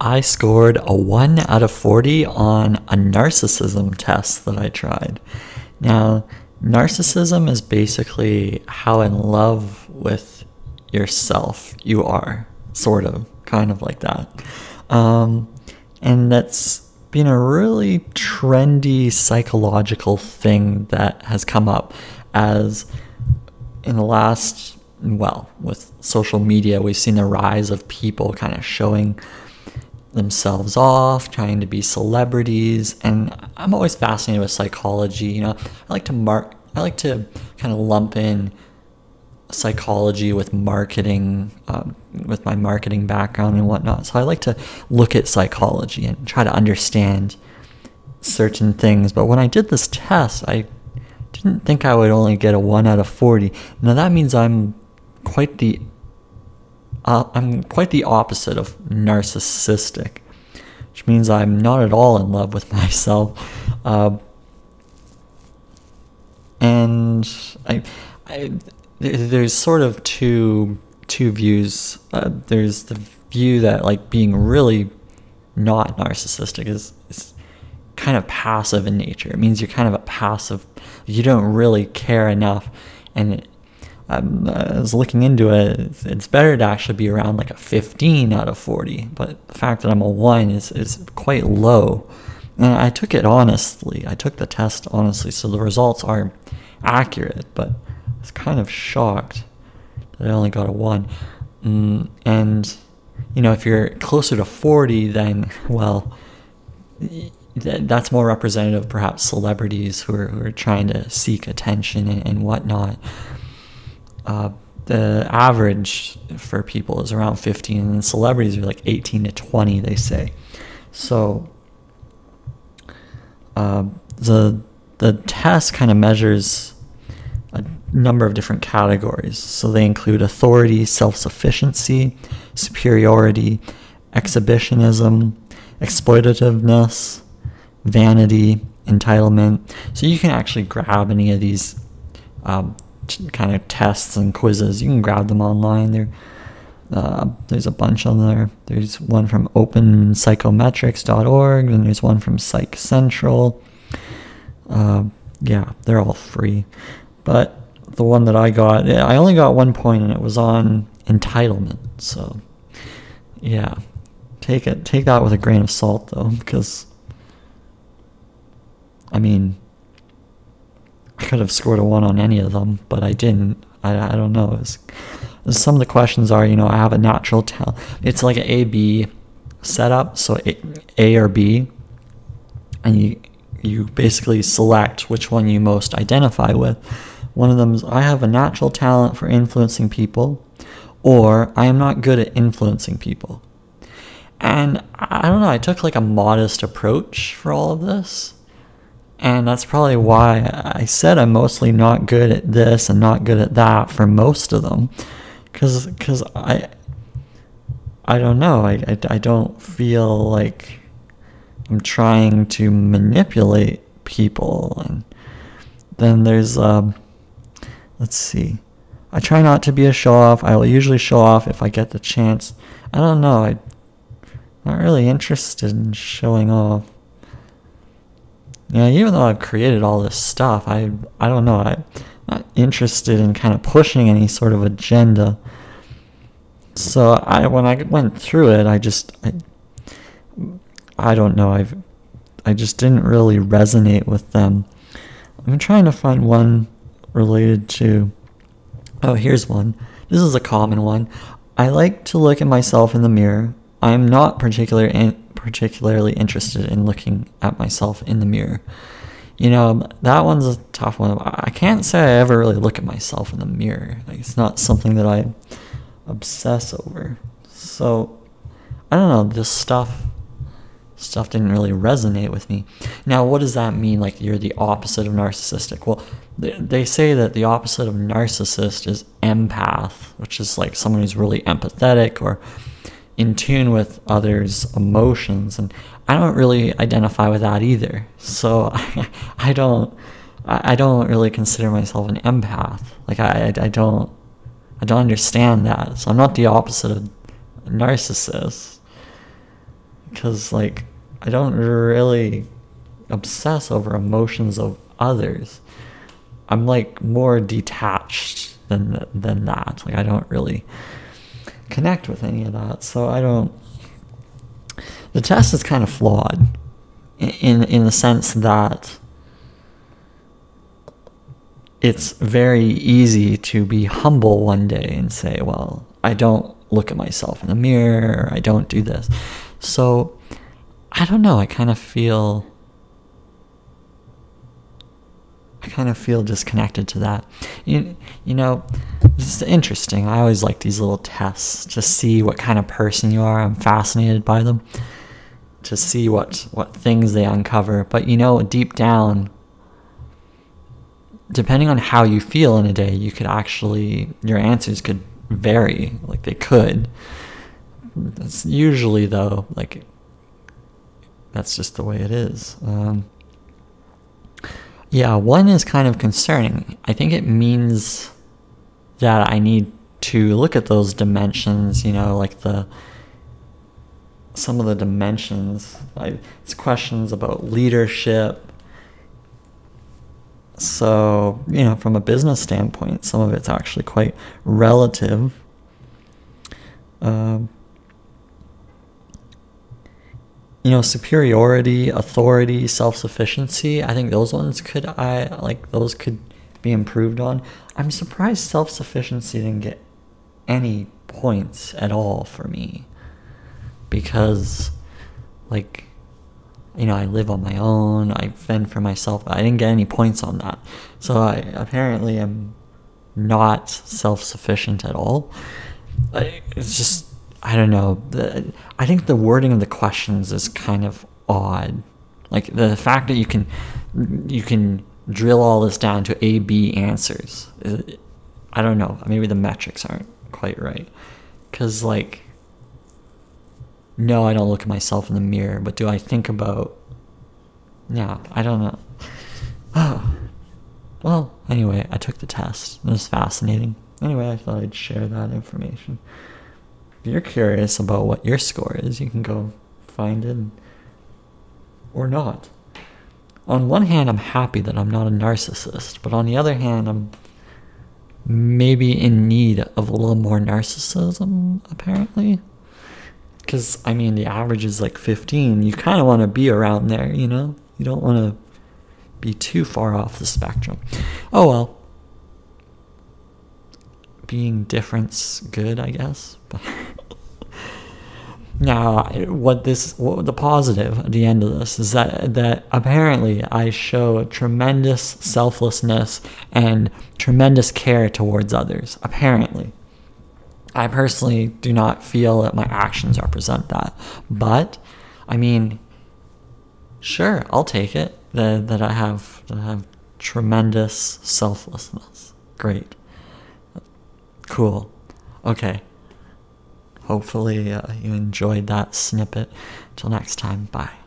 I scored a 1 out of 40 on a narcissism test that I tried. Now, narcissism is basically how in love with yourself you are, sort of, kind of like that. Um, and that's been a really trendy psychological thing that has come up as in the last well with social media we've seen the rise of people kind of showing themselves off trying to be celebrities and i'm always fascinated with psychology you know i like to mark i like to kind of lump in psychology with marketing, um, with my marketing background and whatnot. So I like to look at psychology and try to understand certain things. But when I did this test, I didn't think I would only get a 1 out of 40. Now that means I'm quite the uh, I'm quite the opposite of narcissistic, which means I'm not at all in love with myself. Uh, and I, I there's sort of two two views. Uh, there's the view that like being really not narcissistic is, is kind of passive in nature. It means you're kind of a passive. You don't really care enough, and I was looking into it. It's, better to actually be around like a 15 out of 40. But the fact that I'm a one is is quite low. And I took it honestly. I took the test honestly, so the results are accurate. But I was kind of shocked that I only got a one. Mm, and, you know, if you're closer to 40, then, well, that's more representative, perhaps celebrities who are, who are trying to seek attention and, and whatnot. Uh, the average for people is around 15, and celebrities are like 18 to 20, they say. So, uh, the the test kind of measures a number of different categories. So they include authority, self sufficiency, superiority, exhibitionism, exploitativeness, vanity, entitlement. So you can actually grab any of these um, kind of tests and quizzes. You can grab them online. There, uh, there's a bunch on there. There's one from openpsychometrics.org, and there's one from Psych Central. Uh, yeah, they're all free. But the one that I got, I only got one point, and it was on entitlement. So, yeah, take it, take that with a grain of salt, though, because I mean, I could have scored a one on any of them, but I didn't. I, I don't know. Was, some of the questions are, you know, I have a natural talent. It's like an A B setup, so a, a or B, and you you basically select which one you most identify with. One of them is I have a natural talent for influencing people, or I am not good at influencing people. And I don't know, I took like a modest approach for all of this. And that's probably why I said I'm mostly not good at this and not good at that for most of them. Because cause I, I don't know, I, I, I don't feel like I'm trying to manipulate people. And then there's, um, let's see. I try not to be a show off. I will usually show off if I get the chance. I don't know. I'm not really interested in showing off. Yeah, even though I've created all this stuff, I I don't know. I'm not interested in kind of pushing any sort of agenda. So I when I went through it, I just I, I don't know. I've I just didn't really resonate with them. I'm trying to find one related to. Oh, here's one. This is a common one. I like to look at myself in the mirror. I am not particular in, particularly interested in looking at myself in the mirror. You know, that one's a tough one. I can't say I ever really look at myself in the mirror. Like, it's not something that I obsess over. So, I don't know, this stuff stuff didn't really resonate with me. Now, what does that mean? Like you're the opposite of narcissistic? Well, they, they say that the opposite of narcissist is empath, which is like someone who's really empathetic or in tune with others' emotions. And I don't really identify with that either. So I, I don't. I don't really consider myself an empath. Like I, I don't, I don't understand that. So I'm not the opposite of a narcissist. because like I don't really obsess over emotions of others. I'm like more detached than than that. Like I don't really connect with any of that. So I don't. The test is kind of flawed, in in the sense that it's very easy to be humble one day and say, "Well, I don't look at myself in the mirror. I don't do this." So I don't know. I kind of feel. I kind of feel disconnected to that. You, you know, it's interesting. I always like these little tests to see what kind of person you are. I'm fascinated by them to see what what things they uncover. But you know, deep down, depending on how you feel in a day, you could actually your answers could vary. Like they could. It's usually though, like that's just the way it is. Um, yeah, one is kind of concerning. I think it means that I need to look at those dimensions, you know, like the some of the dimensions. Like it's questions about leadership. So, you know, from a business standpoint, some of it's actually quite relative. Um, you know superiority authority self-sufficiency i think those ones could i like those could be improved on. I'm surprised self-sufficiency didn't get any points at all for me. Because like you know i live on my own i fend for myself i didn't get any points on that. So i apparently am not self-sufficient at all. It's just I don't know. The, I think the wording of the questions is kind of odd. Like the fact that you can you can drill all this down to A B answers. Uh, I don't know. Maybe the metrics aren't quite right. Cuz like no, I don't look at myself in the mirror, but do I think about Yeah, I don't know. Oh. Well, anyway, I took the test. It was fascinating. Anyway, I thought I'd share that information if you're curious about what your score is, you can go find it or not. On one hand, I'm happy that I'm not a narcissist, but on the other hand, I'm maybe in need of a little more narcissism, apparently. Because, I mean, the average is like 15. You kind of want to be around there, you know? You don't want to be too far off the spectrum. Oh well being different's good, I guess. now, what this, what the positive at the end of this is that that apparently I show tremendous selflessness and tremendous care towards others. Apparently, I personally do not feel that my actions represent that, but I mean, sure, I'll take it that that I have that I have tremendous selflessness. Great. Cool. Okay. Hopefully, uh, you enjoyed that snippet. Till next time, bye.